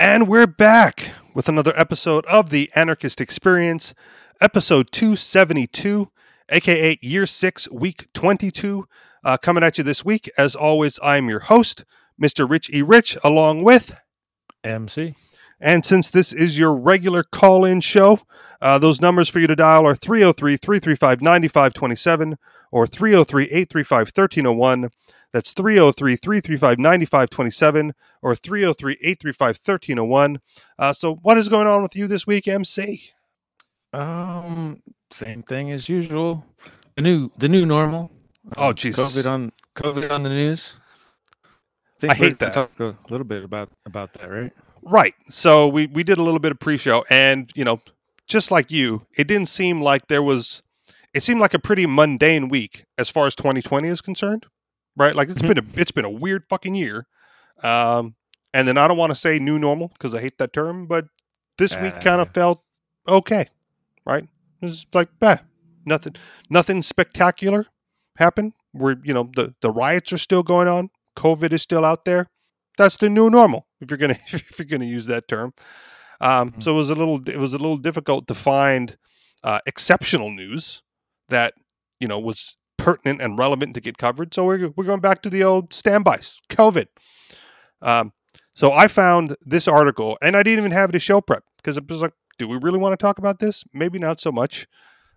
And we're back with another episode of the Anarchist Experience, episode 272, aka year six, week 22. Uh, coming at you this week. As always, I'm your host, Mr. Rich E. Rich, along with MC. And since this is your regular call in show, uh, those numbers for you to dial are 303 335 9527 or 303 835 1301. That's 303 335 9527 or 303 835 1301. Uh, so, what is going on with you this week, MC? Um, same thing as usual. The new, the new normal. Oh, Jesus. COVID on COVID on the news. I hate we're that. Talk a little bit about about that, right? Right. So, we, we did a little bit of pre show, and, you know, just like you, it didn't seem like there was, it seemed like a pretty mundane week as far as 2020 is concerned. Right. Like, it's Mhm. been a, it's been a weird fucking year. Um, and then I don't want to say new normal because I hate that term, but this week kind of Uh. felt okay. Right. It's like, bah, nothing, nothing spectacular happened. We're, you know, the, the riots are still going on. COVID is still out there. That's the new normal. If you're gonna, if you're gonna use that term. Um, Mhm. so it was a little, it was a little difficult to find uh, exceptional news that you know was pertinent and relevant to get covered. So we're we're going back to the old standbys. COVID. Um, so I found this article, and I didn't even have it as show prep because it was like, do we really want to talk about this? Maybe not so much.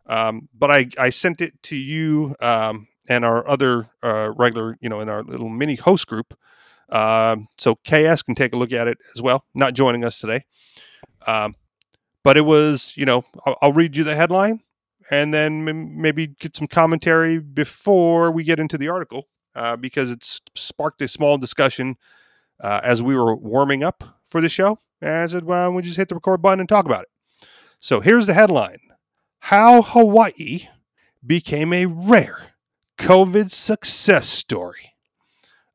Um, but I I sent it to you um, and our other uh, regular, you know, in our little mini host group. Um, so KS can take a look at it as well. Not joining us today. Um, but it was, you know, I'll, I'll read you the headline and then maybe get some commentary before we get into the article uh, because it's sparked a small discussion uh, as we were warming up for the show. And I said, well, we just hit the record button and talk about it. So here's the headline How Hawaii became a rare COVID success story.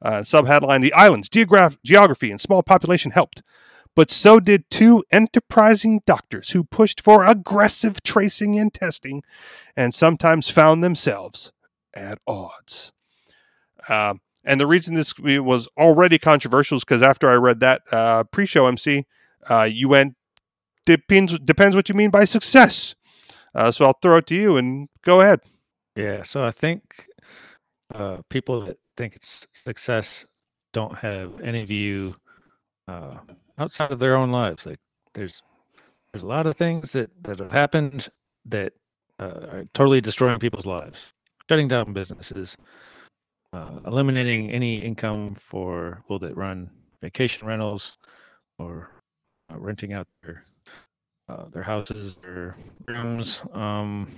Uh, subheadline The island's geograph- geography and small population helped, but so did two enterprising doctors who pushed for aggressive tracing and testing and sometimes found themselves at odds. Um, and the reason this was already controversial is because after I read that uh, pre show MC, uh, you went, depends, depends what you mean by success. Uh, so I'll throw it to you and go ahead. Yeah. So I think uh, people that think it's success don't have any view uh, outside of their own lives. Like there's there's a lot of things that that have happened that uh, are totally destroying people's lives, shutting down businesses, uh, eliminating any income for people that run vacation rentals or uh, renting out their uh, their houses, their rooms, um,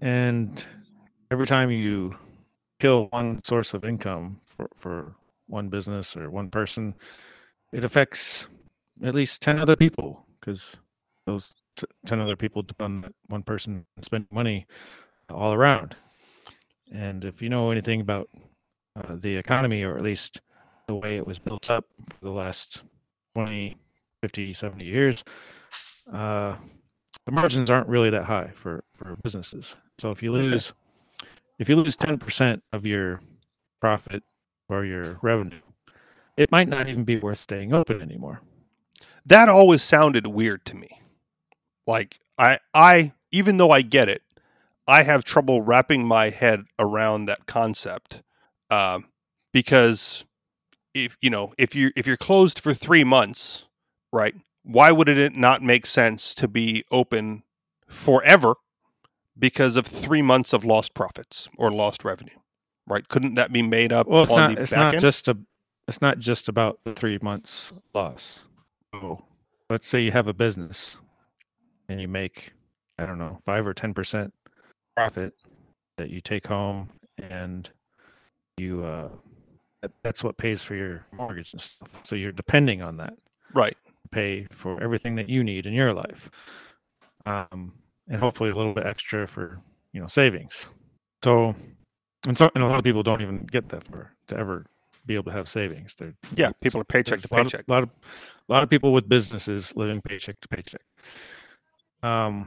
and every time you kill one source of income for, for one business or one person, it affects at least 10 other people because those t- 10 other people depend on that one person spend money all around. And if you know anything about uh, the economy, or at least the way it was built up for the last 20, 50, 70 years, uh, the margins aren't really that high for, for businesses. So if you lose if you lose 10% of your profit or your revenue, it might not even be worth staying open anymore. That always sounded weird to me. Like I I even though I get it, I have trouble wrapping my head around that concept. Um, because if you know, if you if you're closed for 3 months, right? Why would it not make sense to be open forever because of 3 months of lost profits or lost revenue? Right? Couldn't that be made up Well, it's not the it's not just a it's not just about the 3 months loss. So, let's say you have a business and you make I don't know, 5 or 10% profit that you take home and you, uh, that's what pays for your mortgage and stuff. So you're depending on that. right. pay for everything that you need in your life um, and hopefully a little bit extra for you know savings so and so and a lot of people don't even get that far to ever be able to have savings. They're Yeah, people are paycheck to there's a lot paycheck. of, lot of a lot of people with businesses living paycheck to paycheck. Um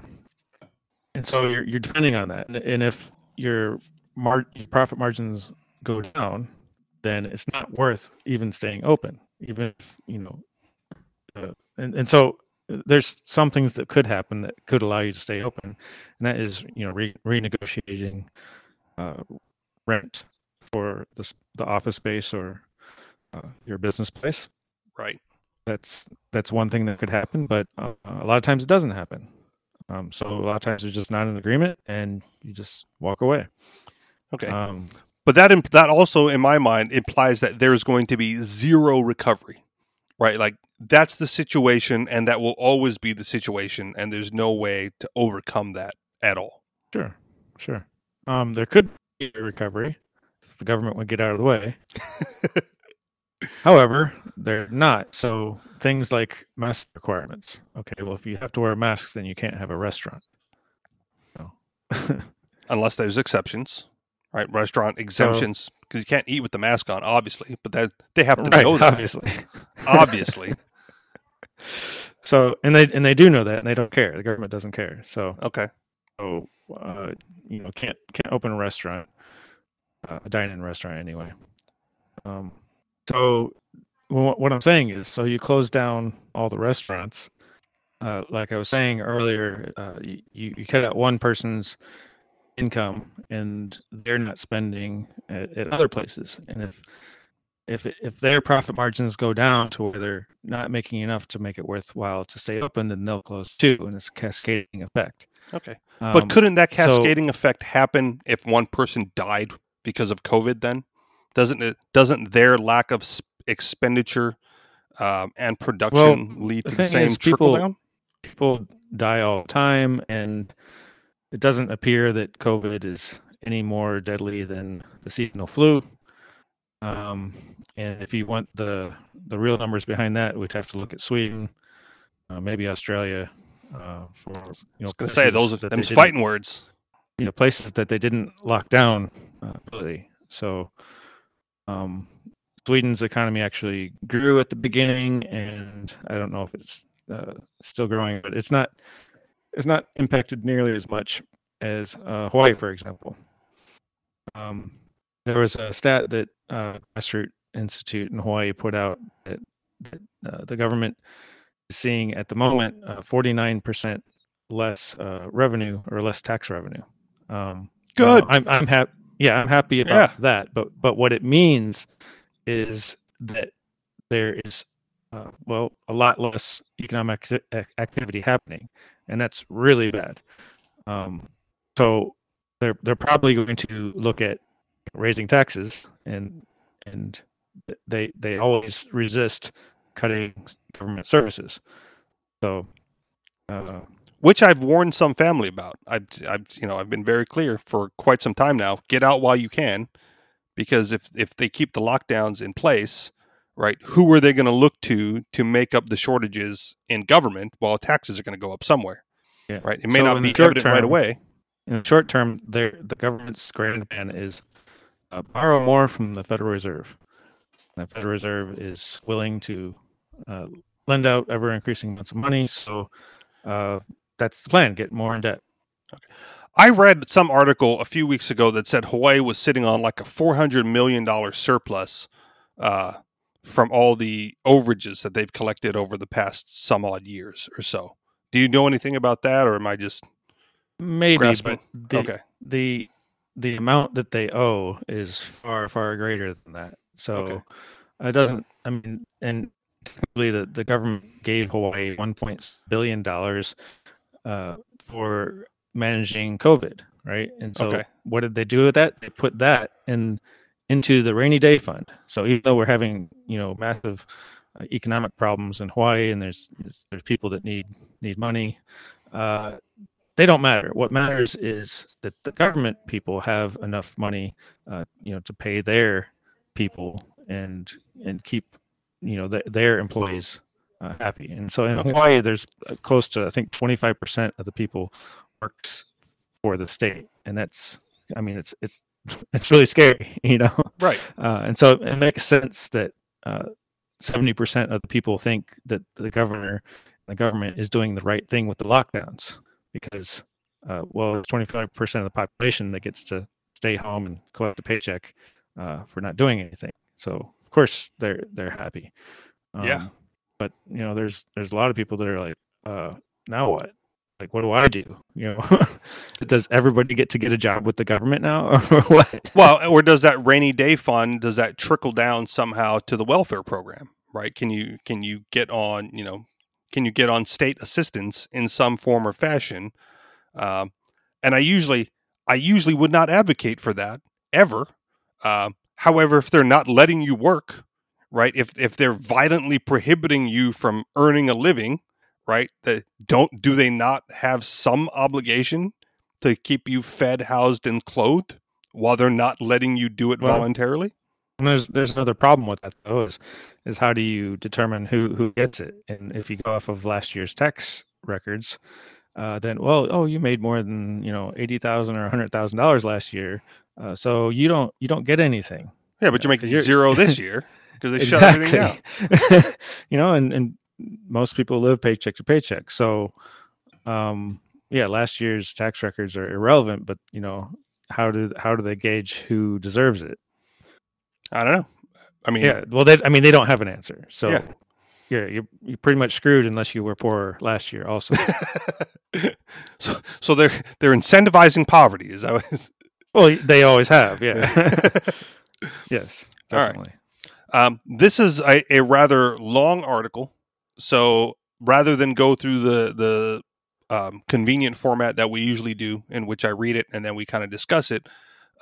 and so you're, you're depending on that. And, and if your mar- your profit margins go down then it's not worth even staying open even if you know and and so uh, there's some things that could happen that could allow you to stay open, and that is you know re- renegotiating uh, rent for the the office space or uh, your business place. Right. That's that's one thing that could happen, but uh, a lot of times it doesn't happen. Um, so a lot of times there's just not an agreement, and you just walk away. Okay. Um, but that imp- that also, in my mind, implies that there's going to be zero recovery, right? Like that's the situation, and that will always be the situation, and there's no way to overcome that at all. Sure, sure. Um, there could be a recovery if the government would get out of the way. However, they're not. So things like mask requirements. Okay, well, if you have to wear masks, then you can't have a restaurant. No. Unless there's exceptions, right? Restaurant exemptions because you can't eat with the mask on, obviously. But that they have to right, know that, obviously. obviously. so, and they and they do know that, and they don't care. The government doesn't care. So, Okay. so uh, you know, can't can't open a restaurant, uh, a dine-in restaurant anyway. Um, so wh- what I'm saying is, so you close down all the restaurants. Uh, like I was saying earlier, uh, you, you cut out one person's income, and they're not spending at, at other places. And if if if their profit margins go down to where they're not making enough to make it worthwhile to stay open, then they'll close too, and it's a cascading effect. Okay. Um, But couldn't that so- cascading effect happen if one person died because of COVID? Then doesn't it? Doesn't their lack of s- expenditure um, and production lead to the thing same trickle people- down? people die all the time, and it doesn't appear that COVID is any more deadly than the seasonal flu. Um, and if you want the the real numbers behind that, we'd have to look at Sweden, uh, maybe Australia, uh, for you I know. was going to say those they them's fighting words. You know places that they didn't lock down uh, completely. So, um, Sweden's economy actually grew at the beginning, and I don't know if it's uh, still growing, but it's not it's not impacted nearly as much as uh, Hawaii, for example. Um, there was a stat that uh, Institute in Hawaii put out that, that uh, the government is seeing at the moment forty nine percent less uh, revenue or less tax revenue. Um, Good. I'm I'm happy. Yeah, I'm happy about Yeah. that. But but what it means is that there is uh, well a lot less economic ac- activity happening, and that's really bad. Um, so they're they're probably going to look at raising taxes, and and they they always resist cutting government services. So. Uh, which I've warned some family about. I've, I've, you know, I've been very clear for quite some time now. Get out while you can, because if if they keep the lockdowns in place, right, who are they going to look to to make up the shortages in government while taxes are going to go up somewhere, yeah. right? It may So not be evident right away. in the short term, the government's grand plan is uh, borrow more from the Federal Reserve. The Federal Reserve is willing to uh, lend out ever increasing amounts of money, so uh, that's the plan: get more in debt. I read some article a few weeks ago that said Hawaii was sitting on like a four hundred million dollar surplus uh, from all the overages that they've collected over the past some odd years or so. Do you know anything about that, or am I just Maybe, Grasping. but the, okay? the the amount that they owe is far far greater than that. So Okay. it doesn't. I mean, and the the government gave Hawaii one point billion dollars uh, for managing COVID, right? And so Okay. what did they do with that? They put that in into the rainy day fund. So even though we're having you know massive uh, economic problems in Hawaii, and there's there's, there's people that need need money. Uh, they don't matter. What matters is that the government people have enough money, uh, you know, to pay their people and and keep, you know, th- their employees uh, happy. And so in. Hawaii, there's uh, close to I think 25 percent of the people works for the state, and that's, I mean, it's it's it's really scary, you know. Right. Uh, and so it makes sense that uh, seventy percent of the people think that the governor, the government, is doing the right thing with the lockdowns because, uh, well, it's twenty five percent of the population that gets to stay home and collect a paycheck uh, for not doing anything. So of course they're they're happy. Yeah. But you know, there's there's a lot of people that are like, uh, now what? Like, what do I do? You know, does everybody get to get a job with the government now, or what? Well, or does that rainy day fund does that trickle down somehow to the welfare program? Right? Can you can you get on you know can you get on state assistance in some form or fashion? Um, and I usually I usually would not advocate for that ever. Uh, however, if they're not letting you work, right? If if they're violently prohibiting you from earning a living, right? That don't do they not have some obligation to keep you fed, housed, and clothed while they're not letting you do it Well, voluntarily? And there's there's another problem with that though is is how do you determine who who gets it? And if you go off of last year's tax records, uh, then well, oh, you made more than you know eighty thousand or hundred thousand dollars last year, uh, so you don't you don't get anything. Yeah, but you're making 'cause you're- zero this year because they shut everything down. Exactly. you know, and and most people live paycheck to paycheck. So, um, yeah, last year's tax records are irrelevant. But you know, how do how do they gauge who deserves it? I don't know. I mean, Yeah, well, they I mean they don't have an answer. So, Yeah. yeah, you're you're pretty much screwed unless you were poor last year. Also, so so they're they're incentivizing poverty. Is that what? well, they always have. Yeah. yes, All right. Um, this is a, a rather long article, so rather than go through the the um, convenient format that we usually do, in which I read it and then we kind of discuss it,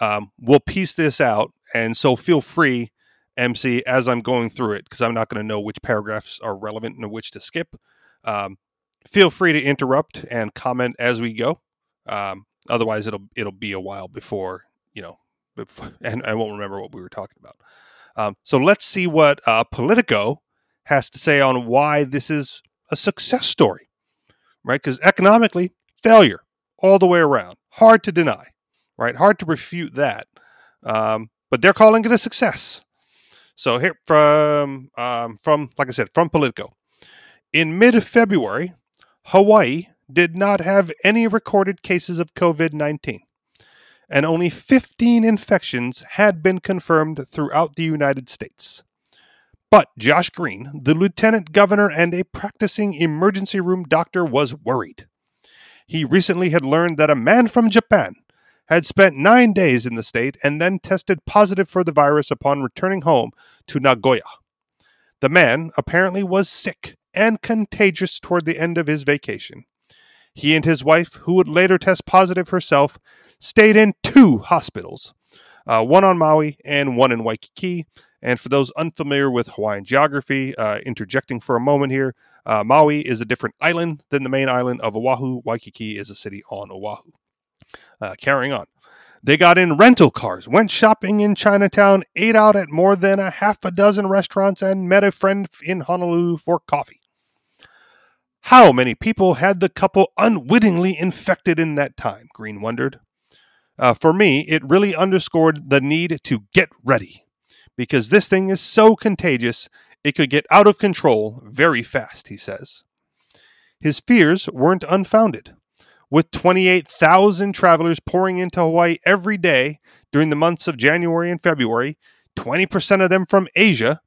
um, we'll piece this out. And so feel free, MC, as I'm going through it, because I'm not going to know which paragraphs are relevant and which to skip. Um, feel free to interrupt and comment as we go. Um, otherwise, it'll it'll be a while before you know, before, and I won't remember what we were talking about. Um, so let's see what uh, Politico has to say on why this is a success story, right? Because economically, failure all the way around. Hard to deny, right? Hard to refute that. Um, but they're calling it a success. So here from um, from like I said from Politico, in mid February, Hawaii did not have any recorded cases of COVID nineteen and only 15 infections had been confirmed throughout the United States. But Josh Green, the lieutenant governor and a practicing emergency room doctor, was worried. He recently had learned that a man from Japan had spent nine days in the state and then tested positive for the virus upon returning home to Nagoya. The man apparently was sick and contagious toward the end of his vacation. He and his wife, who would later test positive herself, stayed in two hospitals, uh, one on Maui and one in Waikiki. And for those unfamiliar with Hawaiian geography, uh, interjecting for a moment here, uh, Maui is a different island than the main island of Oahu. Waikiki is a city on Oahu. Uh, carrying on. They got in rental cars, went shopping in Chinatown, ate out at more than a half a dozen restaurants, and met a friend in Honolulu for coffee. How many people had the couple unwittingly infected in that time? Green wondered. Uh, for me, it really underscored the need to get ready because this thing is so contagious, it could get out of control very fast, he says. His fears weren't unfounded. With 28,000 travelers pouring into Hawaii every day during the months of January and February, 20% of them from Asia,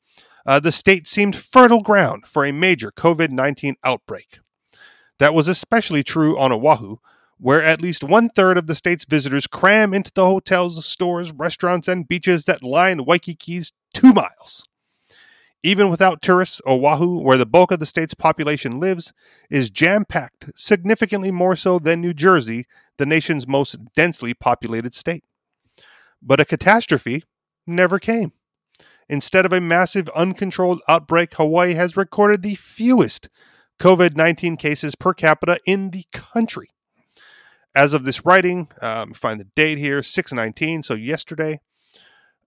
uh, the state seemed fertile ground for a major COVID 19 outbreak. That was especially true on Oahu, where at least one third of the state's visitors cram into the hotels, stores, restaurants, and beaches that line Waikiki's two miles. Even without tourists, Oahu, where the bulk of the state's population lives, is jam packed, significantly more so than New Jersey, the nation's most densely populated state. But a catastrophe never came. Instead of a massive uncontrolled outbreak, Hawaii has recorded the fewest COVID 19 cases per capita in the country. As of this writing, um, find the date here, 619, so yesterday.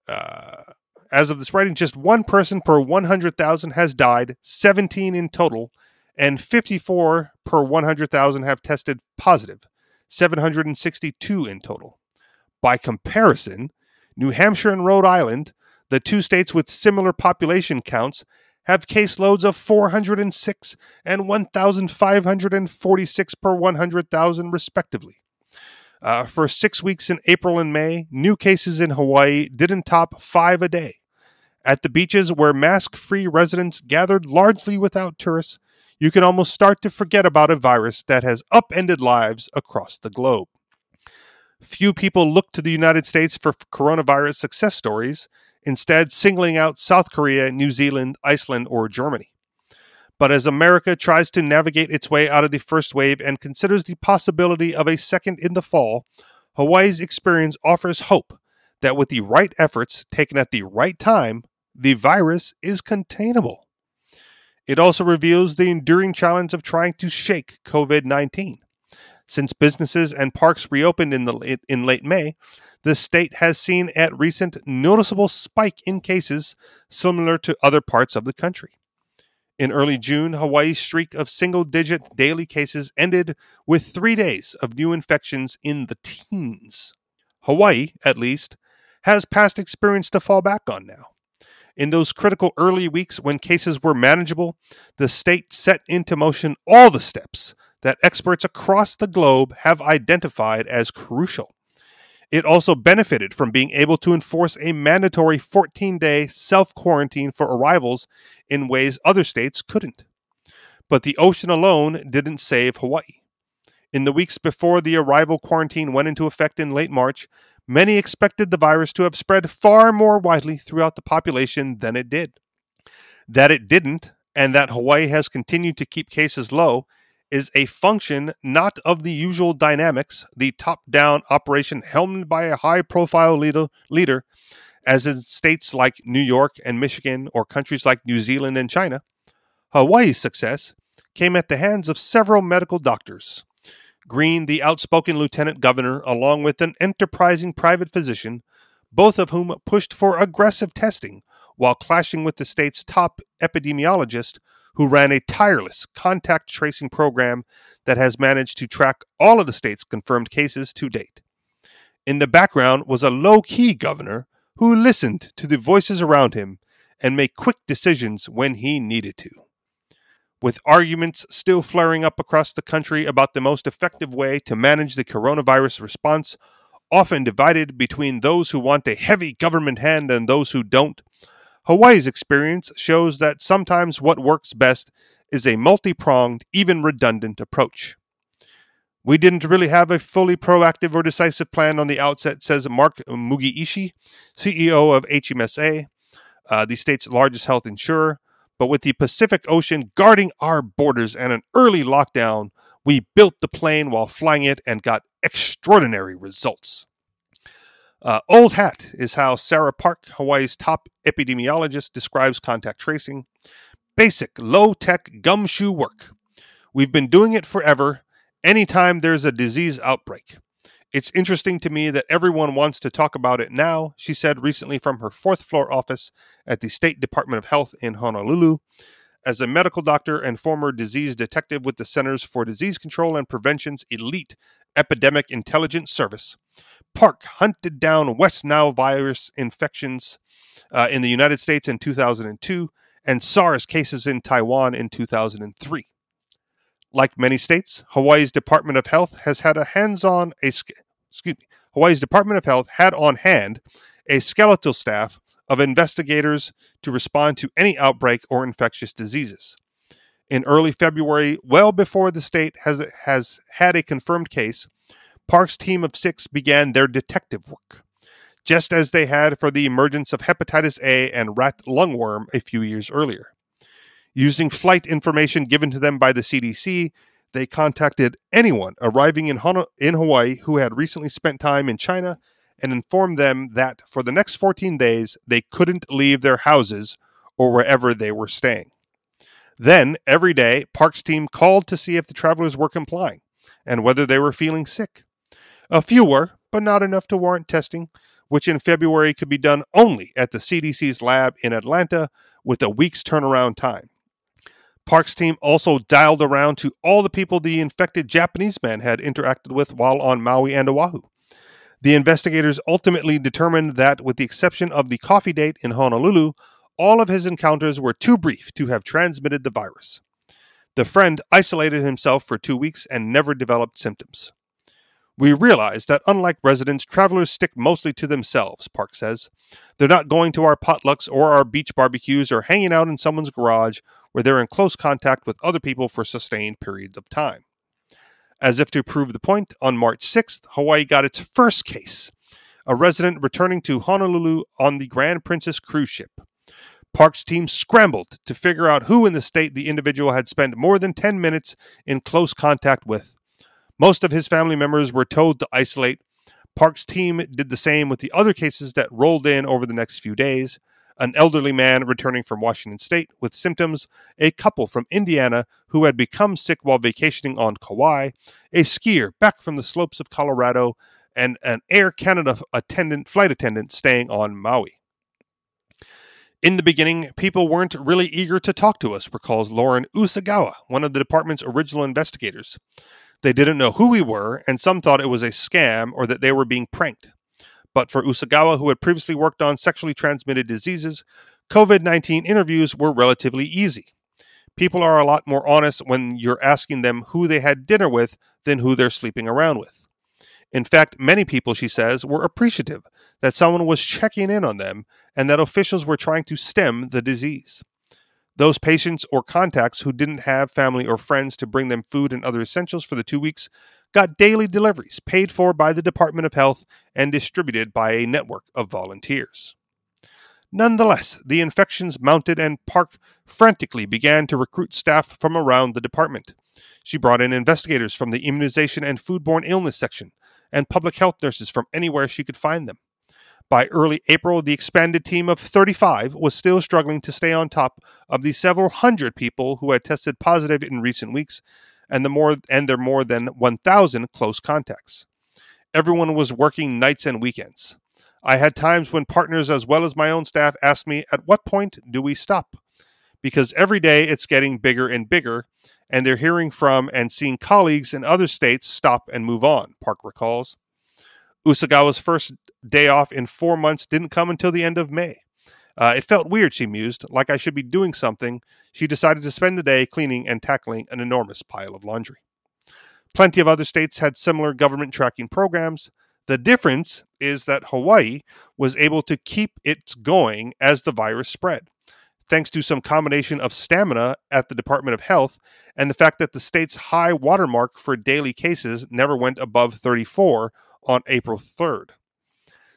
Uh, as of this writing, just one person per 100,000 has died, 17 in total, and 54 per 100,000 have tested positive, 762 in total. By comparison, New Hampshire and Rhode Island, the two states with similar population counts, have caseloads of 406 and 1,546 per 100,000, respectively. Uh, for six weeks in April and May, new cases in Hawaii didn't top five a day. At the beaches where mask free residents gathered largely without tourists, you can almost start to forget about a virus that has upended lives across the globe. Few people look to the United States for coronavirus success stories, instead, singling out South Korea, New Zealand, Iceland, or Germany. But as America tries to navigate its way out of the first wave and considers the possibility of a second in the fall, Hawaii's experience offers hope that with the right efforts taken at the right time, the virus is containable. It also reveals the enduring challenge of trying to shake COVID 19. Since businesses and parks reopened in, the, in late May, the state has seen at recent noticeable spike in cases similar to other parts of the country. In early June, Hawaii's streak of single digit daily cases ended with three days of new infections in the teens. Hawaii, at least, has past experience to fall back on now. In those critical early weeks when cases were manageable, the state set into motion all the steps that experts across the globe have identified as crucial. It also benefited from being able to enforce a mandatory 14 day self quarantine for arrivals in ways other states couldn't. But the ocean alone didn't save Hawaii. In the weeks before the arrival quarantine went into effect in late March, many expected the virus to have spread far more widely throughout the population than it did. That it didn't, and that Hawaii has continued to keep cases low, is a function not of the usual dynamics, the top down operation helmed by a high profile leader, leader, as in states like New York and Michigan or countries like New Zealand and China. Hawaii's success came at the hands of several medical doctors. Green, the outspoken lieutenant governor, along with an enterprising private physician, both of whom pushed for aggressive testing while clashing with the state's top epidemiologist, who ran a tireless contact tracing program that has managed to track all of the state's confirmed cases to date. In the background was a low key governor who listened to the voices around him and made quick decisions when he needed to. With arguments still flaring up across the country about the most effective way to manage the coronavirus response, often divided between those who want a heavy government hand and those who don't, Hawaii's experience shows that sometimes what works best is a multi pronged, even redundant approach. We didn't really have a fully proactive or decisive plan on the outset, says Mark Mugiishi, CEO of HMSA, uh, the state's largest health insurer. But with the Pacific Ocean guarding our borders and an early lockdown, we built the plane while flying it and got extraordinary results. Uh, old hat is how Sarah Park, Hawaii's top epidemiologist, describes contact tracing. Basic, low tech gumshoe work. We've been doing it forever, anytime there's a disease outbreak. It's interesting to me that everyone wants to talk about it now, she said recently from her fourth floor office at the State Department of Health in Honolulu. As a medical doctor and former disease detective with the Centers for Disease Control and Prevention's elite Epidemic Intelligence Service, Park hunted down West Nile virus infections uh, in the United States in 2002 and SARS cases in Taiwan in 2003. Like many states, Hawaii's Department of Health has had a hands-on a excuse me, Hawaii's Department of Health had on hand a skeletal staff of investigators to respond to any outbreak or infectious diseases. In early February, well before the state has has had a confirmed case, Park's team of six began their detective work, just as they had for the emergence of hepatitis A and rat lungworm a few years earlier. Using flight information given to them by the CDC, they contacted anyone arriving in, in Hawaii who had recently spent time in China and informed them that for the next 14 days they couldn't leave their houses or wherever they were staying. Then, every day, Park's team called to see if the travelers were complying and whether they were feeling sick. A few were, but not enough to warrant testing, which in February could be done only at the CDC's lab in Atlanta with a week's turnaround time. Park's team also dialed around to all the people the infected Japanese man had interacted with while on Maui and Oahu. The investigators ultimately determined that, with the exception of the coffee date in Honolulu, all of his encounters were too brief to have transmitted the virus. The friend isolated himself for two weeks and never developed symptoms. We realize that unlike residents, travelers stick mostly to themselves, Park says. They're not going to our potlucks or our beach barbecues or hanging out in someone's garage where they're in close contact with other people for sustained periods of time. As if to prove the point, on March 6th, Hawaii got its first case a resident returning to Honolulu on the Grand Princess cruise ship. Park's team scrambled to figure out who in the state the individual had spent more than 10 minutes in close contact with. Most of his family members were told to isolate. Park's team did the same with the other cases that rolled in over the next few days. An elderly man returning from Washington state with symptoms, a couple from Indiana who had become sick while vacationing on Kauai, a skier back from the slopes of Colorado, and an Air Canada attendant flight attendant staying on Maui. In the beginning, people weren't really eager to talk to us, recalls Lauren Usagawa, one of the department's original investigators. They didn't know who we were, and some thought it was a scam or that they were being pranked. But for Usagawa, who had previously worked on sexually transmitted diseases, COVID 19 interviews were relatively easy. People are a lot more honest when you're asking them who they had dinner with than who they're sleeping around with. In fact, many people, she says, were appreciative that someone was checking in on them and that officials were trying to stem the disease. Those patients or contacts who didn't have family or friends to bring them food and other essentials for the two weeks got daily deliveries paid for by the Department of Health and distributed by a network of volunteers. Nonetheless, the infections mounted and Park frantically began to recruit staff from around the department. She brought in investigators from the immunization and foodborne illness section and public health nurses from anywhere she could find them. By early April, the expanded team of 35 was still struggling to stay on top of the several hundred people who had tested positive in recent weeks and the more and their more than 1,000 close contacts. Everyone was working nights and weekends. I had times when partners as well as my own staff asked me, "At what point do we stop?" Because every day it's getting bigger and bigger, and they're hearing from and seeing colleagues in other states stop and move on, Park recalls. Usagawa's first day off in four months didn't come until the end of May. Uh, it felt weird, she mused, like I should be doing something. She decided to spend the day cleaning and tackling an enormous pile of laundry. Plenty of other states had similar government tracking programs. The difference is that Hawaii was able to keep its going as the virus spread thanks to some combination of stamina at the Department of Health and the fact that the state's high watermark for daily cases never went above 34 on April 3rd.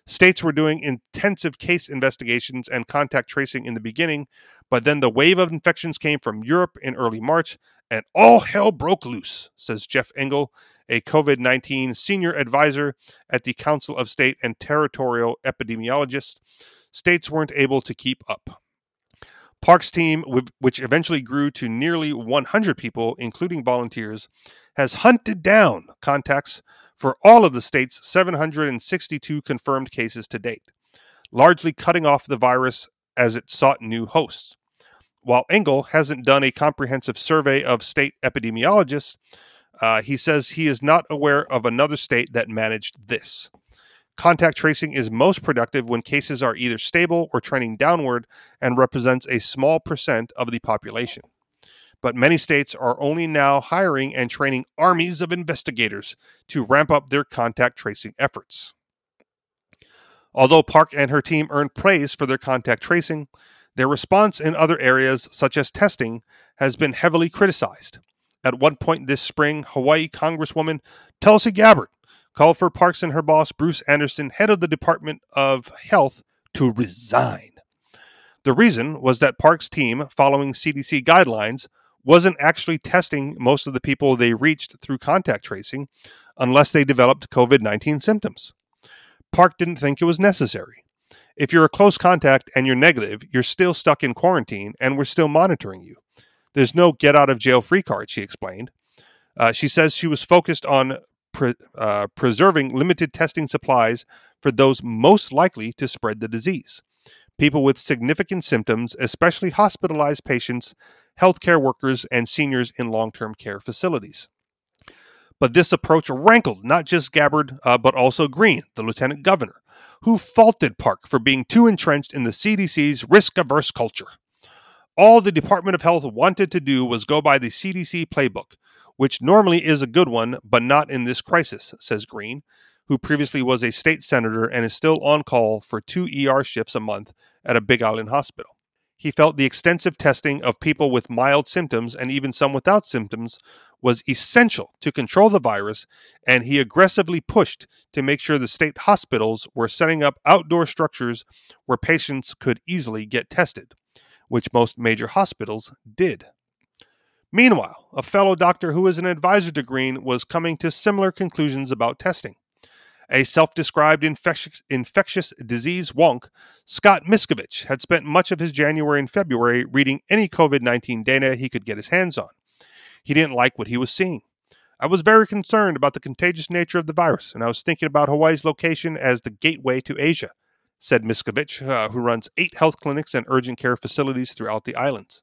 States were doing intensive case investigations and contact tracing in the beginning, but then the wave of infections came from Europe in early March, and all hell broke loose, says Jeff Engel, a COVID 19 senior advisor at the Council of State and Territorial Epidemiologists. States weren't able to keep up. Park's team, which eventually grew to nearly 100 people, including volunteers, has hunted down contacts for all of the state's 762 confirmed cases to date, largely cutting off the virus as it sought new hosts. While Engel hasn't done a comprehensive survey of state epidemiologists, uh, he says he is not aware of another state that managed this. Contact tracing is most productive when cases are either stable or trending downward and represents a small percent of the population. But many states are only now hiring and training armies of investigators to ramp up their contact tracing efforts. Although Park and her team earned praise for their contact tracing, their response in other areas, such as testing, has been heavily criticized. At one point this spring, Hawaii Congresswoman Tulsi Gabbard called for Parks and her boss, Bruce Anderson, head of the Department of Health, to resign. The reason was that Parks' team, following CDC guidelines, wasn't actually testing most of the people they reached through contact tracing unless they developed COVID 19 symptoms. Park didn't think it was necessary. If you're a close contact and you're negative, you're still stuck in quarantine and we're still monitoring you. There's no get out of jail free card, she explained. Uh, she says she was focused on pre- uh, preserving limited testing supplies for those most likely to spread the disease people with significant symptoms, especially hospitalized patients, healthcare workers, and seniors in long term care facilities. But this approach rankled not just Gabbard, uh, but also Green, the lieutenant governor, who faulted Park for being too entrenched in the CDC's risk averse culture. All the Department of Health wanted to do was go by the CDC playbook, which normally is a good one, but not in this crisis, says Green, who previously was a state senator and is still on call for two ER shifts a month at a Big Island hospital. He felt the extensive testing of people with mild symptoms and even some without symptoms was essential to control the virus, and he aggressively pushed to make sure the state hospitals were setting up outdoor structures where patients could easily get tested, which most major hospitals did. Meanwhile, a fellow doctor who is an advisor to Green was coming to similar conclusions about testing. A self described infectious, infectious disease wonk, Scott Miscovich had spent much of his January and February reading any COVID 19 data he could get his hands on. He didn't like what he was seeing. I was very concerned about the contagious nature of the virus, and I was thinking about Hawaii's location as the gateway to Asia, said Miscovich, uh, who runs eight health clinics and urgent care facilities throughout the islands.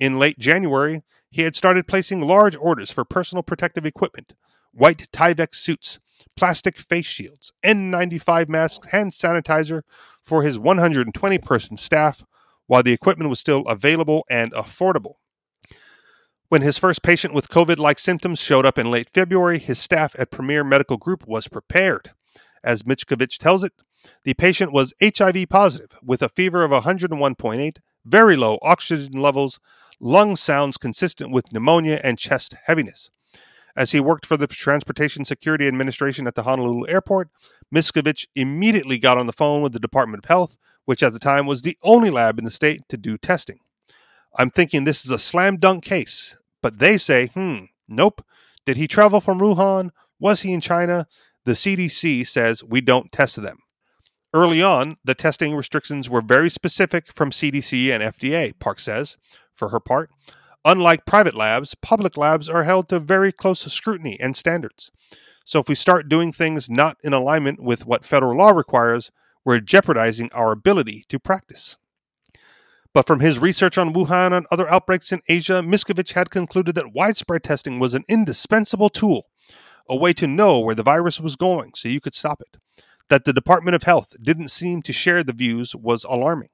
In late January, he had started placing large orders for personal protective equipment, white Tyvek suits, plastic face shields, N95 masks, hand sanitizer for his 120 person staff while the equipment was still available and affordable. When his first patient with COVID like symptoms showed up in late February, his staff at Premier Medical Group was prepared. As Miscovich tells it, the patient was HIV positive with a fever of 101.8, very low oxygen levels, lung sounds consistent with pneumonia, and chest heaviness. As he worked for the Transportation Security Administration at the Honolulu airport, Miscovich immediately got on the phone with the Department of Health, which at the time was the only lab in the state to do testing. I'm thinking this is a slam dunk case, but they say, hmm, nope. Did he travel from Wuhan? Was he in China? The CDC says we don't test them. Early on, the testing restrictions were very specific from CDC and FDA, Park says, for her part. Unlike private labs, public labs are held to very close scrutiny and standards. So if we start doing things not in alignment with what federal law requires, we're jeopardizing our ability to practice. But from his research on Wuhan and other outbreaks in Asia, Miscovich had concluded that widespread testing was an indispensable tool, a way to know where the virus was going so you could stop it. That the Department of Health didn't seem to share the views was alarming.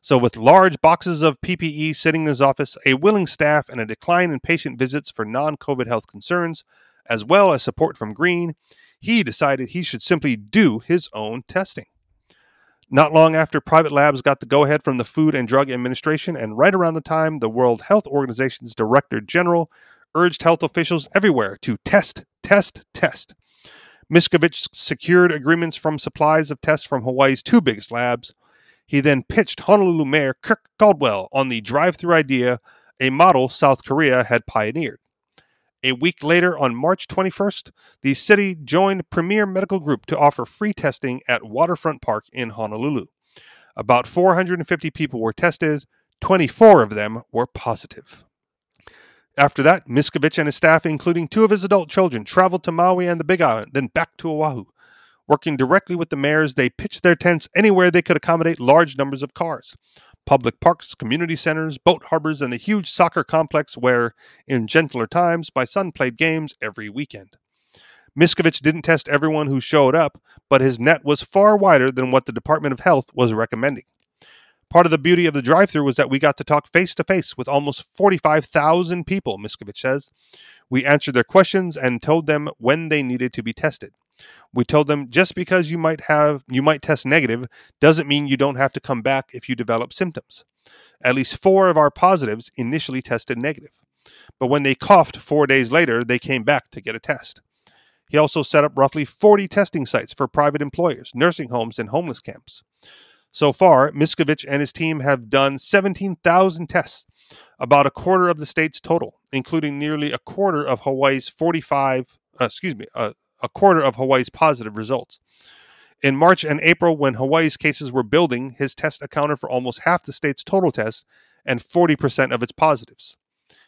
So, with large boxes of PPE sitting in his office, a willing staff, and a decline in patient visits for non COVID health concerns, as well as support from Green, he decided he should simply do his own testing. Not long after private labs got the go ahead from the Food and Drug Administration, and right around the time the World Health Organization's Director General urged health officials everywhere to test, test, test. Miscovich secured agreements from supplies of tests from Hawaii's two biggest labs, he then pitched Honolulu Mayor Kirk Caldwell on the drive through idea, a model South Korea had pioneered. A week later, on March 21st, the city joined Premier Medical Group to offer free testing at Waterfront Park in Honolulu. About 450 people were tested, 24 of them were positive. After that, Miscovich and his staff, including two of his adult children, traveled to Maui and the Big Island, then back to Oahu. Working directly with the mayors, they pitched their tents anywhere they could accommodate large numbers of cars. Public parks, community centers, boat harbors, and the huge soccer complex where, in gentler times, my son played games every weekend. Miscovich didn't test everyone who showed up, but his net was far wider than what the Department of Health was recommending. Part of the beauty of the drive through was that we got to talk face to face with almost 45,000 people, Miscovich says. We answered their questions and told them when they needed to be tested. We told them just because you might have you might test negative doesn't mean you don't have to come back if you develop symptoms. At least 4 of our positives initially tested negative. But when they coughed 4 days later, they came back to get a test. He also set up roughly 40 testing sites for private employers, nursing homes, and homeless camps. So far, Miscovich and his team have done 17,000 tests, about a quarter of the state's total, including nearly a quarter of Hawaii's 45, uh, excuse me, uh, a quarter of Hawaii's positive results. In March and April, when Hawaii's cases were building, his test accounted for almost half the state's total tests and 40% of its positives.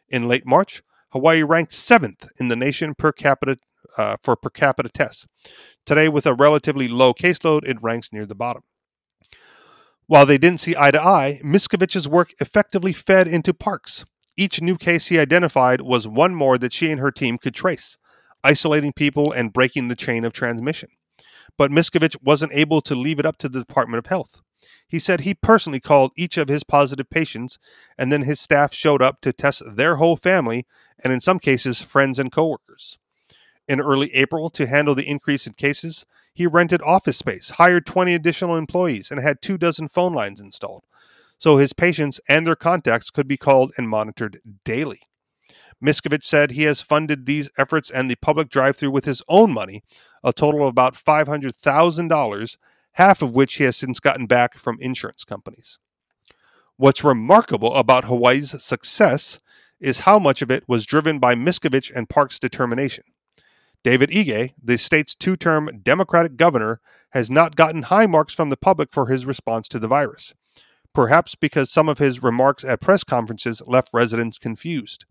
In late March, Hawaii ranked seventh in the nation per capita uh, for per capita tests. Today, with a relatively low caseload, it ranks near the bottom. While they didn't see eye to eye, Miscovich's work effectively fed into Parks. Each new case he identified was one more that she and her team could trace isolating people and breaking the chain of transmission. But Miscovich wasn't able to leave it up to the Department of Health. He said he personally called each of his positive patients, and then his staff showed up to test their whole family and, in some cases, friends and coworkers. In early April, to handle the increase in cases, he rented office space, hired 20 additional employees, and had two dozen phone lines installed. So his patients and their contacts could be called and monitored daily. Miscovich said he has funded these efforts and the public drive through with his own money, a total of about $500,000, half of which he has since gotten back from insurance companies. What's remarkable about Hawaii's success is how much of it was driven by Miscovich and Park's determination. David Ige, the state's two term Democratic governor, has not gotten high marks from the public for his response to the virus, perhaps because some of his remarks at press conferences left residents confused.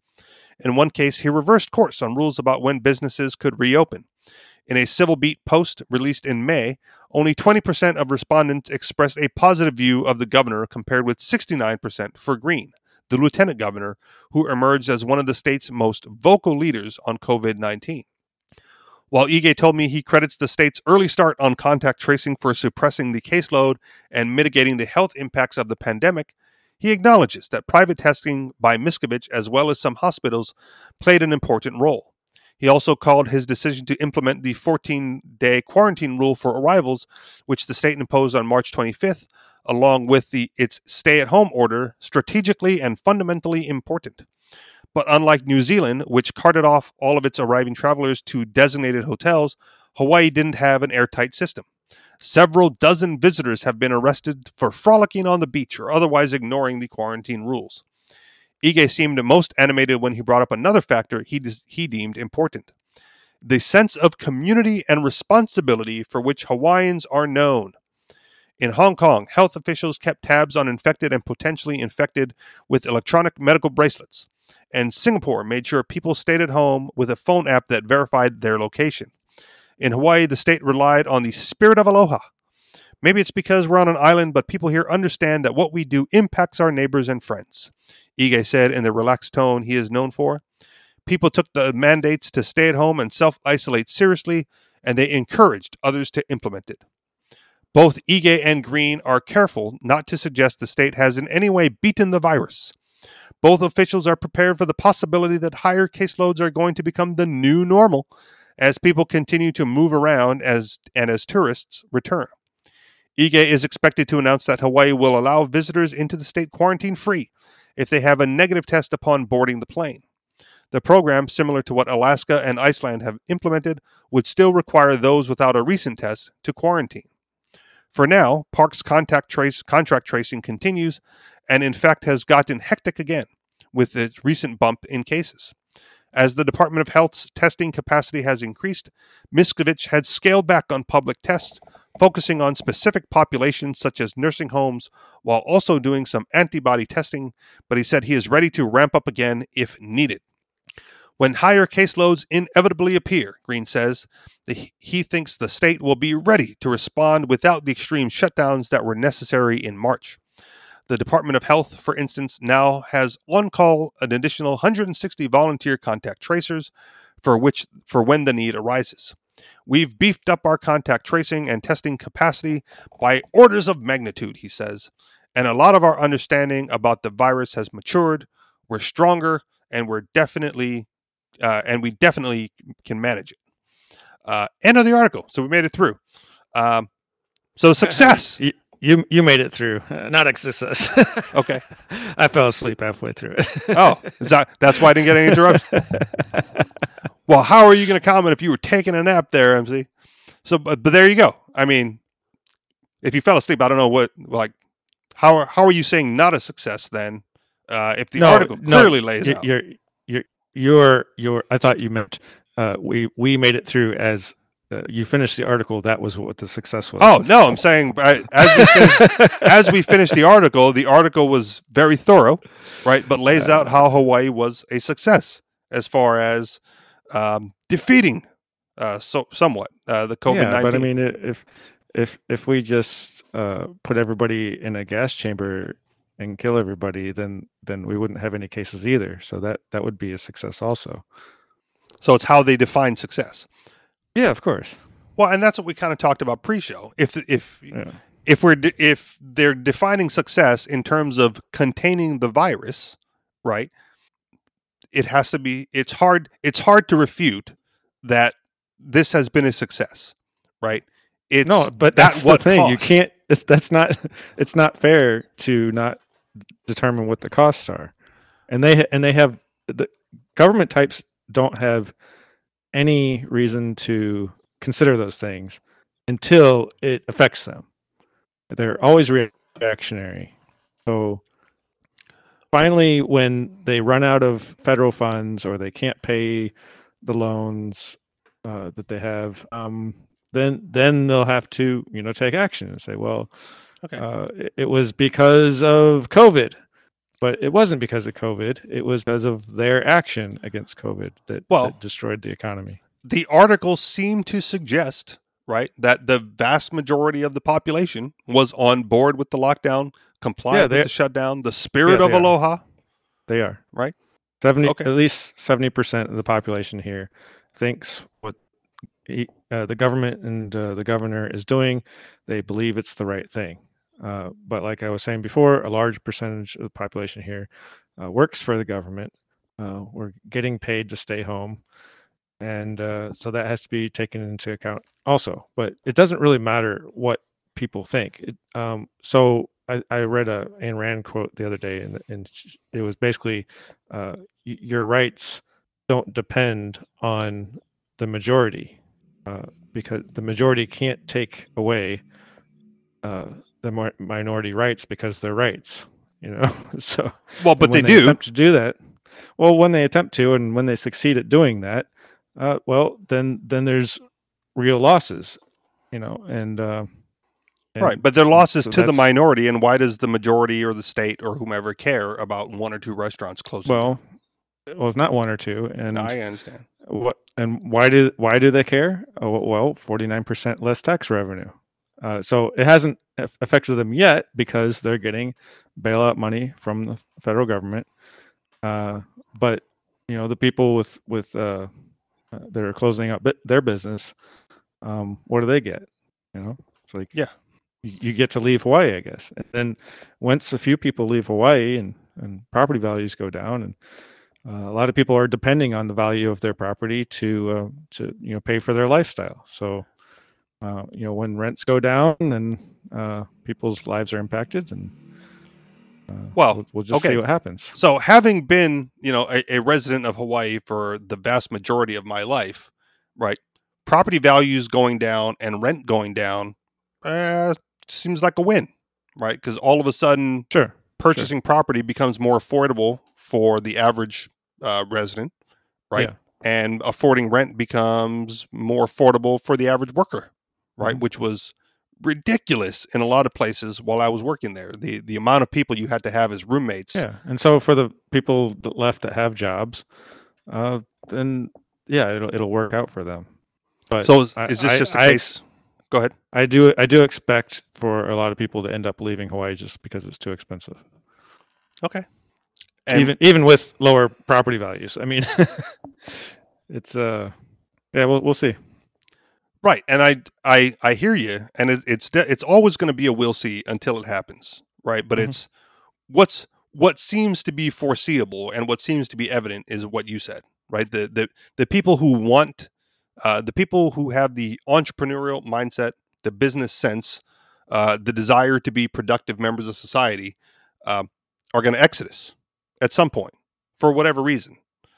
In one case, he reversed course on rules about when businesses could reopen. In a Civil Beat post released in May, only 20% of respondents expressed a positive view of the governor compared with 69% for Green, the lieutenant governor, who emerged as one of the state's most vocal leaders on COVID 19. While Ige told me he credits the state's early start on contact tracing for suppressing the caseload and mitigating the health impacts of the pandemic, he acknowledges that private testing by Miscovich, as well as some hospitals, played an important role. He also called his decision to implement the 14 day quarantine rule for arrivals, which the state imposed on March 25th, along with the, its stay at home order, strategically and fundamentally important. But unlike New Zealand, which carted off all of its arriving travelers to designated hotels, Hawaii didn't have an airtight system. Several dozen visitors have been arrested for frolicking on the beach or otherwise ignoring the quarantine rules. Ige seemed most animated when he brought up another factor he, he deemed important the sense of community and responsibility for which Hawaiians are known. In Hong Kong, health officials kept tabs on infected and potentially infected with electronic medical bracelets, and Singapore made sure people stayed at home with a phone app that verified their location. In Hawaii, the state relied on the spirit of aloha. Maybe it's because we're on an island, but people here understand that what we do impacts our neighbors and friends. Ige said in the relaxed tone he is known for. People took the mandates to stay at home and self isolate seriously, and they encouraged others to implement it. Both Ige and Green are careful not to suggest the state has in any way beaten the virus. Both officials are prepared for the possibility that higher caseloads are going to become the new normal as people continue to move around as and as tourists return. Ige is expected to announce that Hawaii will allow visitors into the state quarantine free if they have a negative test upon boarding the plane. The program, similar to what Alaska and Iceland have implemented, would still require those without a recent test to quarantine. For now, Park's contact trace contract tracing continues and in fact has gotten hectic again with its recent bump in cases. As the Department of Health's testing capacity has increased, Miscovich had scaled back on public tests focusing on specific populations such as nursing homes while also doing some antibody testing, but he said he is ready to ramp up again if needed. When higher caseloads inevitably appear, Green says, he thinks the state will be ready to respond without the extreme shutdowns that were necessary in March. The Department of Health, for instance, now has on call an additional 160 volunteer contact tracers for which for when the need arises. We've beefed up our contact tracing and testing capacity by orders of magnitude, he says. And a lot of our understanding about the virus has matured. We're stronger, and we're definitely, uh, and we definitely can manage it. Uh, end of the article. So we made it through. Um, so success. You, you made it through, uh, not a success. okay. I fell asleep halfway through it. oh, that, that's why I didn't get any interruptions. well, how are you going to comment if you were taking a nap there, MC? So, but, but there you go. I mean, if you fell asleep, I don't know what like how are, how are you saying not a success then? Uh, if the No, article no, clearly lays you're, out. you're you're you're you're. I thought you meant uh, we we made it through as you finished the article. That was what the success was. Oh no, I'm saying I- as we finish, as we finished the article, the article was very thorough, right? But lays out how Hawaii was a success as far as um, defeating uh, so somewhat uh, the COVID yeah, nineteen. but I mean, if if if we just uh, put everybody in a gas chamber and kill everybody, then then we wouldn't have any cases either. So that that would be a success also. so it's how they define success. Yeah, of course. Well, and that's what we kind of talked about pre-show. If if Yeah. if we're de- if they're defining success in terms of containing the virus, right? It has to be. It's hard. It's hard to refute that this has been a success, right? It's no, but at that's what the thing. You can't. It's, that's not. It's not fair to not determine what the costs are, and they and they have the government types don't have any reason to consider those things until it affects them. They're always reactionary. So finally, when they run out of federal funds or they can't pay the loans uh, that they have, um, then then they'll have to you know take action and say, well, Okay. uh, it, it was because of COVID, but it wasn't because of COVID. It was because of their action against COVID that, Well- that destroyed the economy. the article seemed to suggest, right, that the vast majority of the population was on board with the lockdown, complied Yeah, with the shutdown, the spirit Yeah, of they are. aloha. They are Right. Seventy, Okay. at least seventy percent of the population here thinks what he, uh, the government and uh, the governor is doing. They believe it's the right thing. Uh, but like I was saying before, a large percentage of the population here uh, works for the government. Uh, we're getting paid to stay home, and uh, so that has to be taken into account also. But it doesn't really matter what people think. It, um, so I, I read a Ayn Rand quote the other day, and, and it was basically uh, your rights don't depend on the majority because the majority can't take away the mi- minority rights because they're rights. You know, so Well, but and they do. attempt to do that. Well, when they attempt to, and when they succeed at doing that, uh, well, then then there's real losses, you know, and, uh, and right, but their losses so to the minority, and why does the majority or the state or whomever care about one or two restaurants closing? well, well, it's not one or two, and down? I understand. what and why do why do they care? Oh, well, forty nine percent less tax revenue. Uh, so it hasn't aff- affected them yet because they're getting bailout money from the federal government. Uh, but you know the people with with uh, uh, that are closing up their business, um, what do they get? You know, it's like Yeah. you, you get to leave Hawaii, I guess. And then once a few people leave Hawaii and and property values go down and uh, a lot of people are depending on the value of their property to uh, to you know pay for their lifestyle. So uh, you know when rents go down, then uh, people's lives are impacted, and uh, Well, we'll, we'll just okay. see what happens. So, having been, you know, a, a resident of Hawaii for the vast majority of my life, right? Property values going down and rent going down, uh, seems like a win, right? Because all of a sudden, Sure, purchasing property becomes more affordable for the average uh, resident, right? Yeah. And affording rent becomes more affordable for the average worker, right? Mhm. Which was ridiculous in a lot of places while I was working there. The the amount of people you had to have as roommates. yeah. And so for the people that left that have jobs, uh, then yeah, it'll it'll work out for them. But So is, I- is this I- just a I case? Go ahead. I do I do expect for a lot of people to end up leaving Hawaii just because it's too expensive. Okay. And even even with lower property values. I mean, it's uh, yeah, we'll we'll see. Right, and I I I hear you, and it, it's de- it's always going to be a we'll see until it happens, right? But Mhm. it's what's what seems to be foreseeable and what seems to be evident is what you said, right? The the the people who want, uh, the people who have the entrepreneurial mindset, the business sense, uh, the desire to be productive members of society, um, are going to exodus at some point for whatever reason.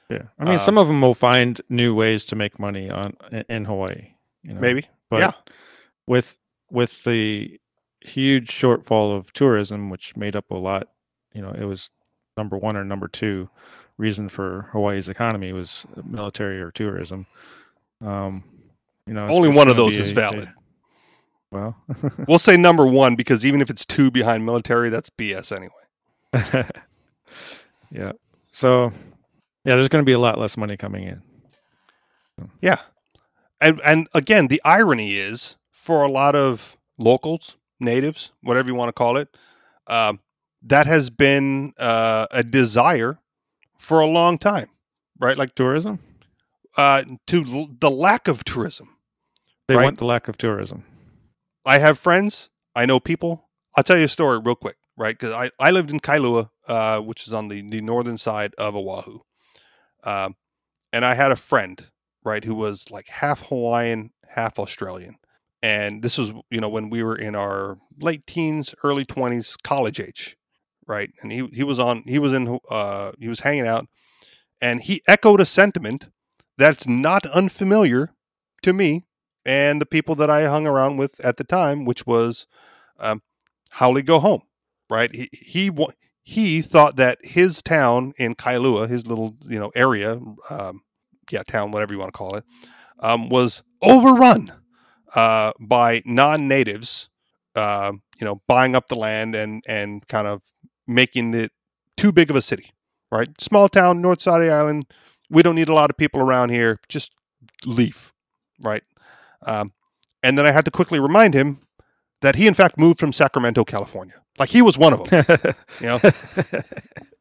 Yeah, I mean, Uh, some of them will find new ways to make money on in Hawaii. You know? Maybe, but yeah. with with the huge shortfall of tourism, which made up a lot, you know, it was number one or number two reason for Hawaii's economy was military or tourism. Um, you know, Only one of those is a- a- valid. well, We'll say number one because even if it's two behind military, that's BS anyway. yeah. So, yeah, there's going to be a lot less money coming in. Yeah. And and again, the irony is for a lot of locals, natives, whatever you want to call it, um, that has been uh, a desire for a long time, right? Like Tourism? uh, to l- the lack of tourism. They Right. want the lack of tourism. I have friends I know people. I'll tell you a story real quick, right? Because I, I lived in Kailua, uh, which is on the, the northern side of Oahu. Um, and I had a friend, right, who was like half Hawaiian, half Australian. And this was, you know, when we were in our late teens, early 20s, college age, right? And he, he was on, he was in, uh, he was hanging out and he echoed a sentiment that's not unfamiliar to me and the people that I hung around with at the time, which was um, Haole go home, right? He, he he thought that his town in Kailua, his little you know area, um, yeah, town, whatever you want to call it, um, was overrun uh, by non-natives, uh, you know, buying up the land and and kind of making it too big of a city, right? Small town, north side of the island. We don't need a lot of people around here. Just leave, right? Um, and then I had to quickly remind him that he, in fact, moved from Sacramento, California. Like he was one of them. you know,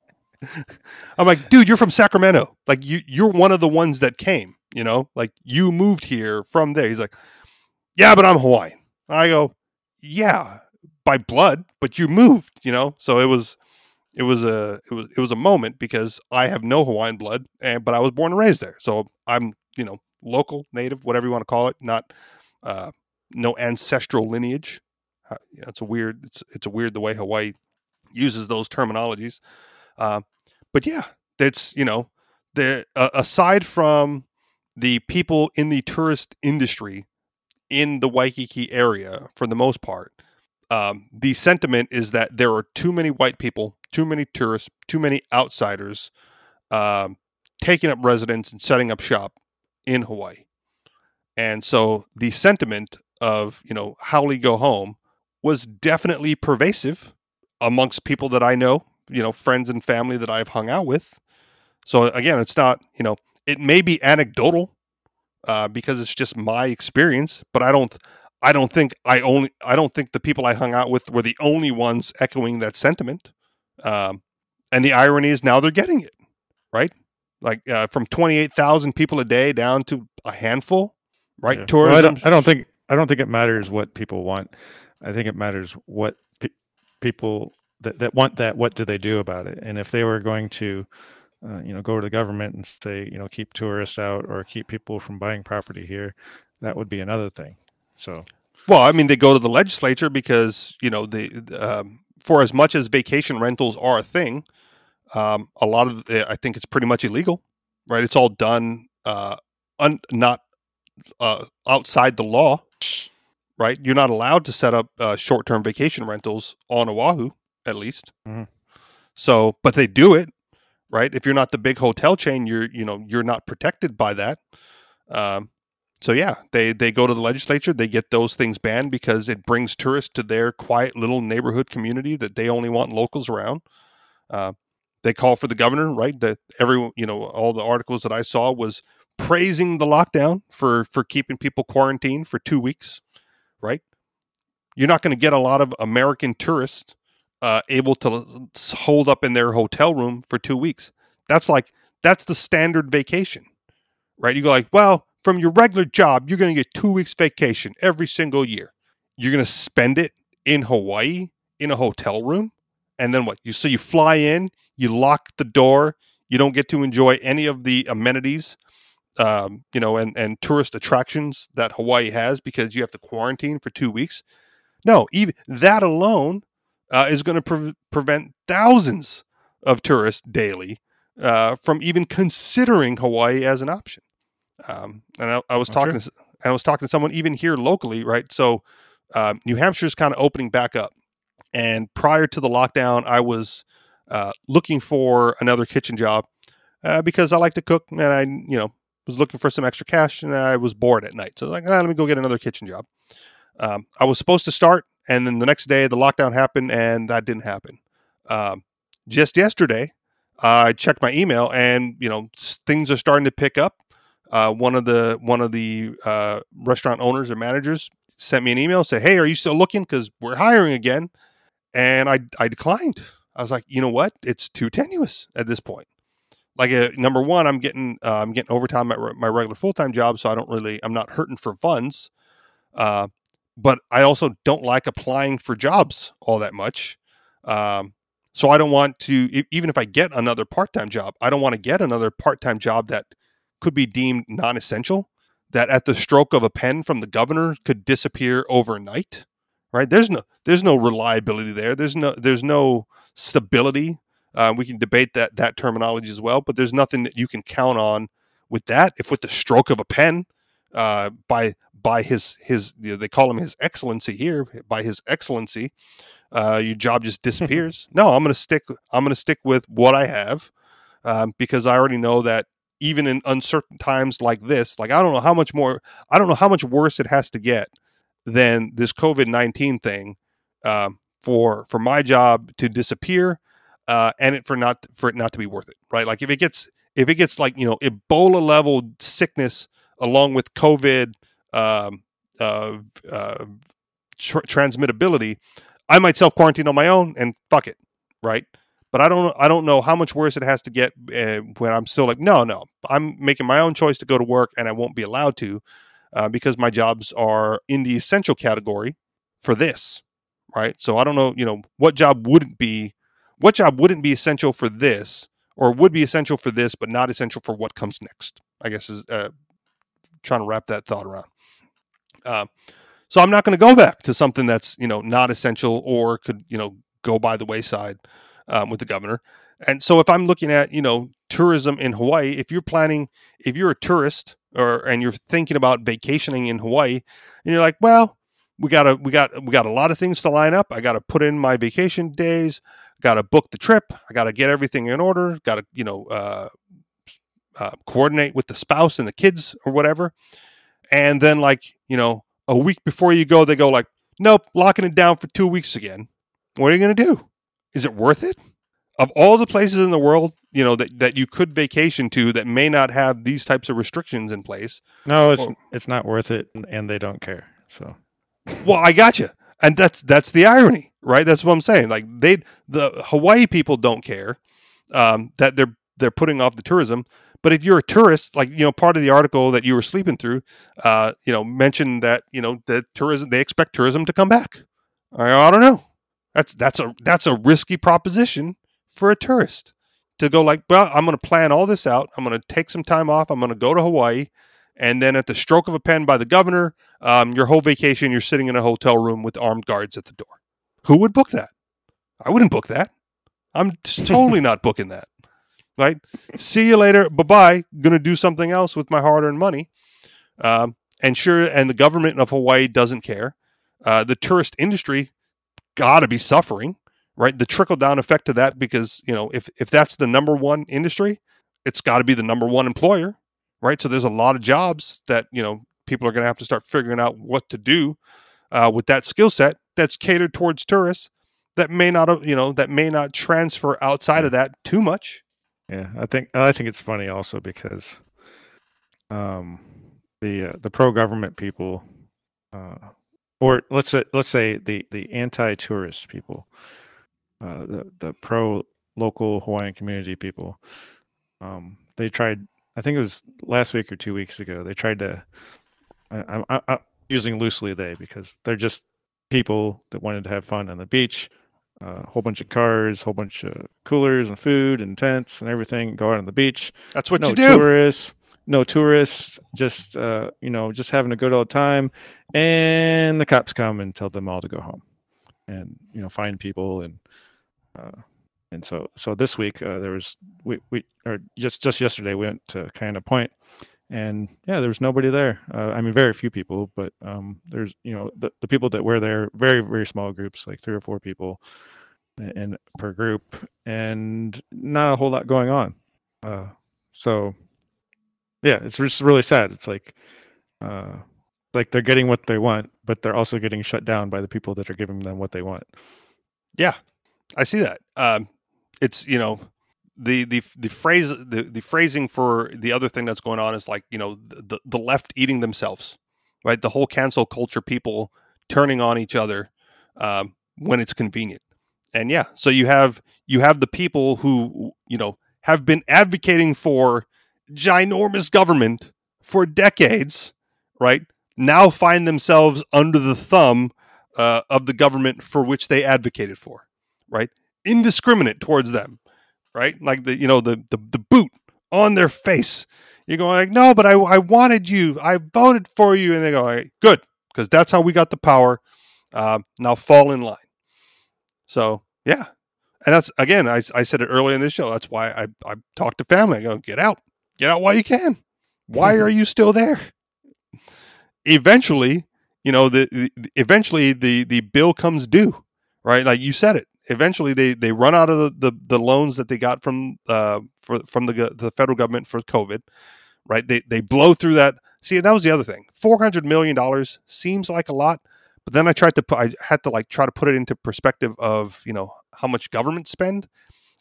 I'm like, dude, you're from Sacramento. Like you, you're one of the ones that came. You know, like you moved here from there. He's like, yeah, but I'm Hawaiian. I go, yeah, by blood, but you moved. You know, so it was, it was a, it was, it was a moment because I have no Hawaiian blood, and but I was born and raised there, so I'm, you know, local, native, whatever you want to call it, not uh, no ancestral lineage. Uh, it's a weird. It's it's a weird the way Hawaii uses those terminologies. Uh, but yeah, it's you know the uh, aside from the people in the tourist industry in the Waikiki area, for the most part, um, the sentiment is that there are too many white people, too many tourists, too many outsiders um, taking up residence and setting up shop in Hawaii. And so the sentiment of, you know, Haole go home was definitely pervasive amongst people that I know, you know, friends and family that I've hung out with. So again, it's not, you know, it may be anecdotal uh, because it's just my experience, but I don't, I don't think I only, I don't think the people I hung out with were the only ones echoing that sentiment. Um, and the irony is now they're getting it, right? like uh, from 28,000 people a day down to a handful, right? Yeah. Tourism. Well, I, don't, I, don't, think I don't think it matters what people want. I think it matters what pe- people that, that want that. What do they do about it? And if they were going to, uh, you know, go to the government and say, you know, keep tourists out or keep people from buying property here, that would be another thing. So, well, I mean, they go to the legislature because you know the um, for as much as vacation rentals are a thing, um, a lot of it, I think it's pretty much illegal, right? It's all done uh, un, not uh, outside the law, right? You're not allowed to set up uh, short-term vacation rentals on Oahu, at least. Mm-hmm. So, but they do it, right? If you're not the big hotel chain, you're you know you're not protected by that. Um, so yeah, they they go to the legislature, they get those things banned because it brings tourists to their quiet little neighborhood community that they only want locals around. Uh, they call for the governor, right? That every you know all the articles that I saw was praising the lockdown for for keeping people quarantined for two weeks, right? You're not going to get a lot of American tourists uh, able to hold up in their hotel room for two weeks. That's like that's the standard vacation, right? You go like, well, from your regular job, you're going to get two weeks vacation every single year. You're going to spend it in Hawaii in a hotel room and then what? You so you fly in, you lock the door, you don't get to enjoy any of the amenities, um, you know, and and tourist attractions that Hawaii has because you have to quarantine for two weeks. No, even that alone uh, is going to pre- prevent thousands of tourists daily uh, from even considering Hawaii as an option. Um, and I, I was oh, talking, sure. to, I was talking to someone even here locally, right? So uh, New Hampshire is kind of opening back up. And prior to the lockdown, I was uh, looking for another kitchen job uh, because I like to cook and I, you know, was looking for some extra cash and I was bored at night. So like, ah, let me go get another kitchen job. Um, I was supposed to start, and then the next day the lockdown happened, and that didn't happen. Um, just yesterday, I checked my email, and you know things are starting to pick up. Uh, one of the one of the uh, restaurant owners or managers sent me an email, say, "Hey, are you still looking? Because we're hiring again." and I I declined. I was like, you know what? It's too tenuous at this point. Like, uh, number one, I'm getting uh, I'm getting overtime at my regular full time job, so I don't really I'm not hurting for funds. Uh, but I also don't like applying for jobs all that much. Um, so I don't want to, even if I get another part time job, I don't want to get another part time job that could be deemed non essential, that at the stroke of a pen from the governor could disappear overnight. Right? There's no there's no reliability there. There's no there's no stability. Uh, we can debate that that terminology as well, but there's nothing that you can count on with that. If with the stroke of a pen, uh, by by his his you know, they call him his excellency here by his excellency, uh, your job just disappears. no, I'm going to stick. I'm to stick with what I have um, because I already know that even in uncertain times like this, like I don't know how much more, I don't know how much worse it has to get than this COVID nineteen thing um, for for my job to disappear uh, and it for not for it not to be worth it, right? Like if it gets if it gets like you know Ebola level sickness along with COVID um, uh, uh, tr- transmittability, I might self quarantine on my own and fuck it, right? But I don't I don't know how much worse it has to get uh, when I'm still like no no I'm making my own choice to go to work and I won't be allowed to uh, because my jobs are in the essential category for this, right? So I don't know you know what job wouldn't be what job wouldn't be essential for this or would be essential for this but not essential for what comes next. I guess is uh, trying to wrap that thought around. Uh, so I'm not going to go back to something that's you know not essential or could you know go by the wayside um, with the governor. And so if I'm looking at, you know, tourism in Hawaii, if you're planning, if you're a tourist or and you're thinking about vacationing in Hawaii, and you're like, well, we got to we got we got a lot of things to line up. I got to put in my vacation days, got to book the trip, I got to get everything in order, got to, you know, uh, uh, coordinate with the spouse and the kids or whatever. And then like, you know, a week before you go, they go like, nope, locking it down for two weeks again. What are you going to do? is it worth it? Of all the places in the world, you know that, that you could vacation to that may not have these types of restrictions in place. No, it's or, it's not worth it, and they don't care. So, well, I got you, and that's that's the irony, right? That's what I'm saying. Like they, the Hawaii people don't care um, that they're they're putting off the tourism. But if you're a tourist, like you know, part of the article that you were sleeping through, uh, you know, mentioned that you know the tourism they expect tourism to come back. I, I don't know. That's that's a that's a risky proposition for a tourist to go like, well, I'm going to plan all this out. I'm going to take some time off. I'm going to go to Hawaii, and then at the stroke of a pen by the governor, um, your whole vacation you're sitting in a hotel room with armed guards at the door. Who would book that? I wouldn't book that. I'm totally not booking that. Right? See you later. Bye bye. Going to do something else with my hard earned money. Um, and sure, and the government of Hawaii doesn't care. Uh, the tourist industry got to be suffering, right? The trickle down effect to that, because you know, if if that's the number one industry, it's got to be the number one employer, right? So there's a lot of jobs that you know people are going to have to start figuring out what to do uh, with that skill set that's catered towards tourists that may not you know that may not transfer outside of that too much. Yeah, I think I think it's funny also because um, the uh, the pro government people uh, or let's say let's say the the anti-tourist people, uh, the the pro local Hawaiian community people. Um, they tried. I think it was last week or two weeks ago. They tried to. I, I'm using loosely they because they're just people that wanted to have fun on the beach. A uh, whole bunch of cars, whole bunch of coolers and food and tents and everything. Go out on the beach. That's what no you do. Tourists, no tourists, just uh, you know, just having a good old time. And the cops come and tell them all to go home, and you know, find people and uh, and so so this week uh, there was we we or just just yesterday we went to kind of point and yeah there's nobody there uh, i mean very few people but um, there's you know the, the people that were there very very small groups like three or four people and per group and not a whole lot going on uh, so yeah, it's just really sad. It's like, uh, like they're getting what they want, but they're also getting shut down by the people that are giving them what they want. Yeah, I see that. Um, it's you know the the the phrase the, the phrasing for the other thing that's going on is like you know the the left eating themselves, right? The whole cancel culture, people turning on each other um, when it's convenient, and yeah, so you have you have the people who you know have been advocating for ginormous government for decades, right? now find themselves under the thumb uh, of the government for which they advocated for, right? Indiscriminate towards them, right? Like the you know the the, the boot on their face. You're going like, no, but I I wanted you, I voted for you, and they go, right, good, because that's how we got the power. Um, now fall in line. So yeah, and that's again, I I said it earlier in this show. That's why I I talk to family. I go, get out, get out while you can. Why are you still there? Eventually, you know, the, the eventually the the bill comes due, right? Like you said it. Eventually, they they run out of the, the, the loans that they got from uh for, from the the federal government for COVID, right? They they blow through that. See, that was the other thing. Four hundred million dollars seems like a lot, but then I tried to put, I had to like try to put it into perspective of you know how much government spend,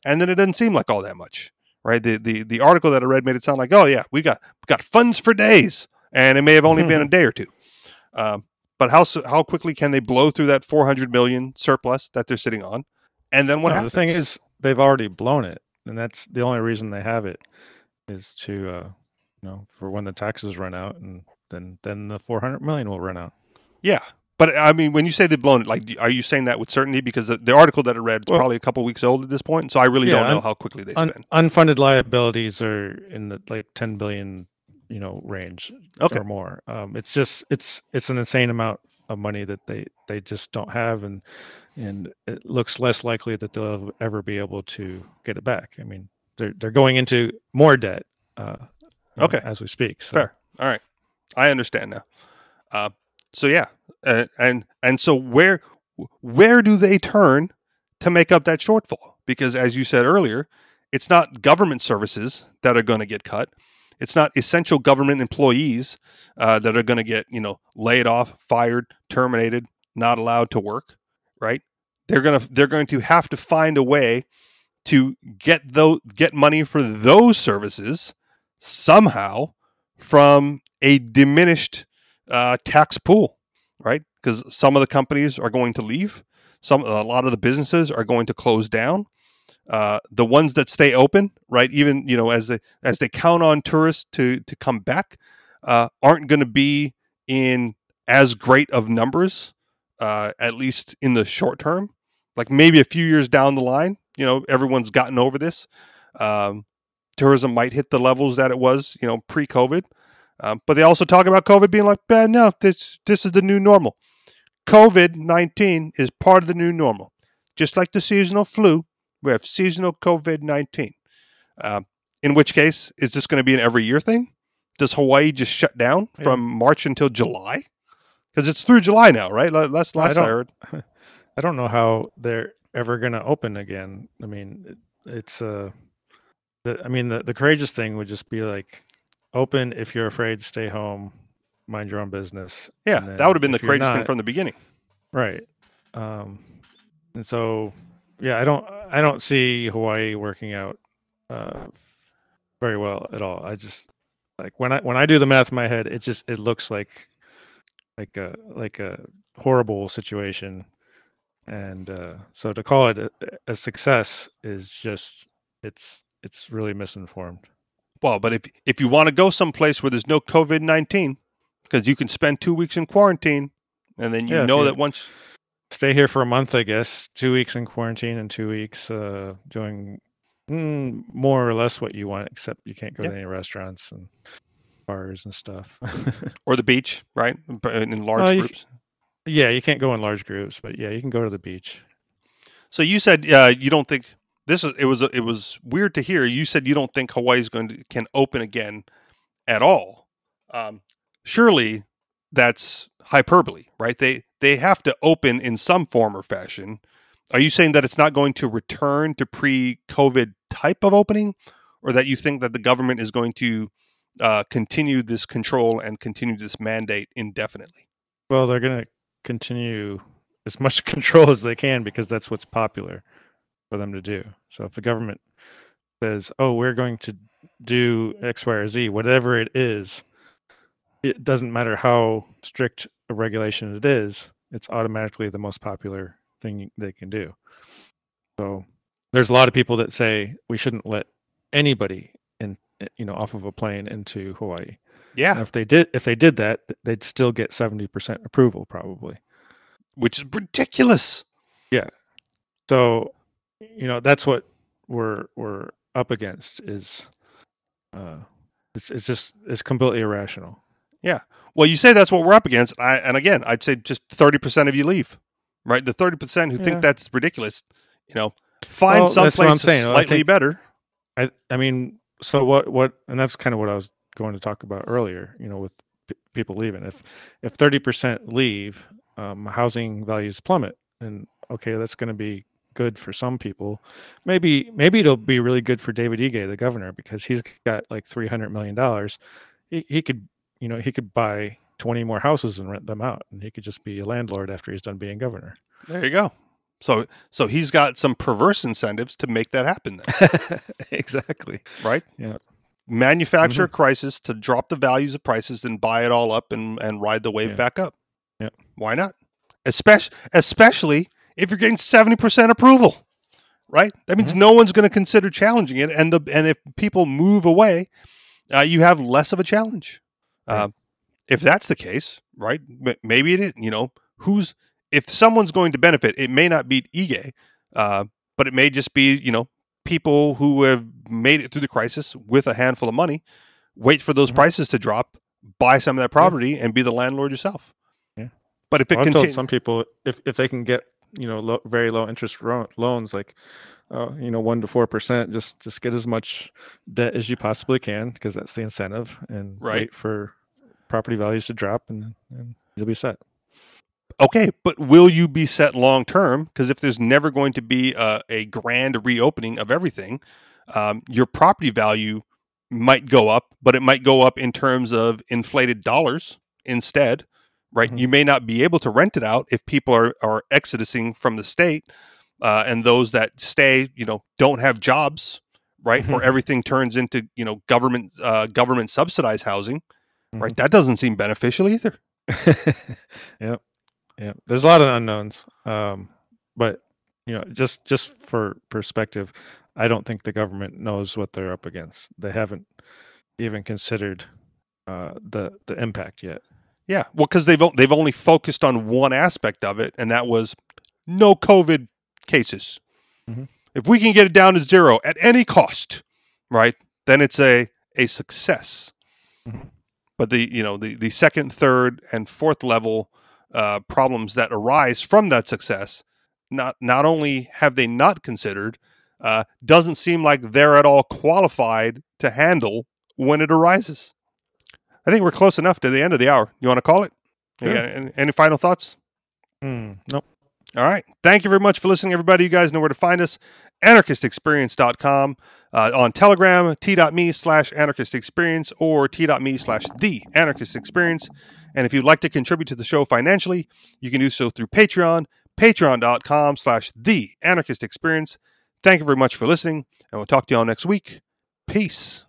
and then it doesn't seem like all that much, right? The the the article that I read made it sound like, oh yeah, we got we got funds for days, and it may have only been a day or two. Um, but how how quickly can they blow through that 400 million surplus that they're sitting on? And then what No, happens? the thing is, they've already blown it, and that's the only reason they have it is to, uh, you know, for when the taxes run out, and then then the 400 million will run out. yeah. But I mean, when you say they've blown it, like, are you saying that with certainty? Because the, the article that I read is Well- probably a couple weeks old at this point, so I really Yeah, don't know un- how quickly they Un- spend. unfunded liabilities are in the like 10 billion, you know, range Okay. or more. Um, it's just it's it's an insane amount of money that they they just don't have, and and it looks less likely that they'll ever be able to get it back. I mean, they're they're going into more debt. Uh, know, Okay. as we speak. So. Fair. All right, I understand now. Uh, so yeah, uh, and and so where where do they turn to make up that shortfall? Because as you said earlier, it's not government services that are going to get cut. It's not essential government employees uh, that are going to get you know laid off, fired, terminated, not allowed to work. Right? They're gonna they're going to have to find a way to get those get money for those services somehow from a diminished uh, tax pool, right? Because some of the companies are going to leave, some a lot of the businesses are going to close down. Uh, the ones that stay open, right? Even you know as they as they count on tourists to to come back, uh, aren't going to be in as great of numbers, uh, at least in the short term. Like maybe a few years down the line, you know, everyone's gotten over this. Um, tourism might hit the levels that it was, you know, pre-COVID. Um, but they also talk about COVID being like, eh, no, this this is the new normal. COVID nineteen is part of the new normal, just like the seasonal flu. We have seasonal COVID nineteen. Um, in which case, is this going to be an every year thing? Does Hawaii just shut down Yeah. from March until July? Because it's through July now, right? La- Last I last I, heard. I don't know how they're ever going to open again. I mean, it, it's uh, the, I mean, the, the courageous thing would just be like, open if you're afraid, stay home, mind your own business. Yeah, that would have been the courageous thing from the beginning. Right. Um, and so, yeah, I don't, I don't see Hawaii working out uh, very well at all. I just like when I when I do the math in my head, it just it looks like like a like a horrible situation, and uh, so to call it a, a success is just it's it's really misinformed. Well, but if if you want to go someplace where there's no COVID nineteen, because you can spend two weeks in quarantine, and then you Yeah, know that once Stay here for a month, I guess. Two weeks in quarantine and two weeks uh, doing mm, more or less what you want, except you can't go to any restaurants and bars and stuff. or the beach, right, in large Well, you groups. yeah, you can't go in large groups, but yeah, you can go to the beach. So you said uh, you don't think this is it was it was weird to hear. You said you don't think Hawaii's going to can open again at all. Um, surely that's hyperbole, right? They they have to open in some form or fashion. Are you saying that it's not going to return to pre-COVID type of opening, or that you think that the government is going to uh, continue this control and continue this mandate indefinitely? Well, they're going to continue as much control as they can because that's what's popular for them to do. So if the government says, "Oh, we're going to do X, Y, or Z," whatever it is, it doesn't matter how strict a regulation it is; it's automatically the most popular thing they can do. So there's a lot of people that say we shouldn't let anybody in, you know, off of a plane into Hawaii. Yeah, If they did, if they did that, they'd still get seventy percent approval probably. which is ridiculous. Yeah. So, you know, that's what we're we're up against. Is uh, it's it's just it's completely irrational. Well, you say that's what we're up against, I, and again, I'd say just thirty percent of you leave, right? The thirty percent who Yeah. think that's ridiculous, you know, find Well, some that's what I'm saying. Slightly think- better. I I mean, so what what and that's kind of what I was going to talk about earlier. You know, with p- people leaving. If if thirty percent leave, um, housing values plummet, and okay, that's going to be good for some people. Maybe maybe it'll be really good for David Ige, the governor, because he's got like three hundred million dollars. He he could you know he could buy twenty more houses and rent them out, and he could just be a landlord after he's done being governor. There you go. So, so he's got some perverse incentives to make that happen. Then, exactly. right? Yeah. Manufacture Mm-hmm. a crisis to drop the values of prices, then buy it all up and and ride the wave Yeah. back up. Yeah. Why not? Especially, especially if you're getting seventy percent approval, right? That means Mhm. no one's going to consider challenging it, and the and if people move away, uh, you have less of a challenge. Right. Uh, if that's the case, right? Maybe it is. You know, who's if someone's going to benefit, it may not be Ige, uh, but it may just be you know people who have made it through the crisis with a handful of money. Wait for those Mhm. prices to drop, buy some of that property, and be the landlord yourself. Yeah. But if it Well, continues, some people if if they can get you know low, very low interest ro- loans like uh, you know one to four percent, just just get as much debt as you possibly can because that's the incentive, and Right. wait for property values to drop, and, and you'll be set. okay, but will you be set long term? Because if there's never going to be a, a grand reopening of everything, um, your property value might go up, but it might go up in terms of inflated dollars instead, right? Mhm. You may not be able to rent it out if people are, are exodusing from the state, uh, and those that stay, you know, don't have jobs, right? or Mhm. everything turns into, you know, government uh, government subsidized housing, right? Mhm. That doesn't seem beneficial either. yep, yep. There's a lot of unknowns, um, but you know, just just for perspective, I don't think the government knows what they're up against. They haven't even considered uh, the the impact yet. Yeah, well, because they've they've only focused on one aspect of it, and that was no COVID cases. Mhm. If we can get it down to zero at any cost, right, then it's a a success. Mhm. But the you know the the second, third, and fourth level uh, problems that arise from that success, not not only have they not considered, uh, doesn't seem like they're at all qualified to handle when it arises. I think we're close enough to the end of the hour. You want to call it? You Sure. any, any final thoughts? Hmm, nope. All right. Thank you very much for listening, everybody. You guys know where to find us. Anarchistexperience.com. Uh, on Telegram, t.me slash anarchist experience or t.me slash the anarchist experience. And if you'd like to contribute to the show financially, you can do so through Patreon, patreon.com slash the anarchist experience. Thank you very much for listening, and we'll talk to you all next week. Peace.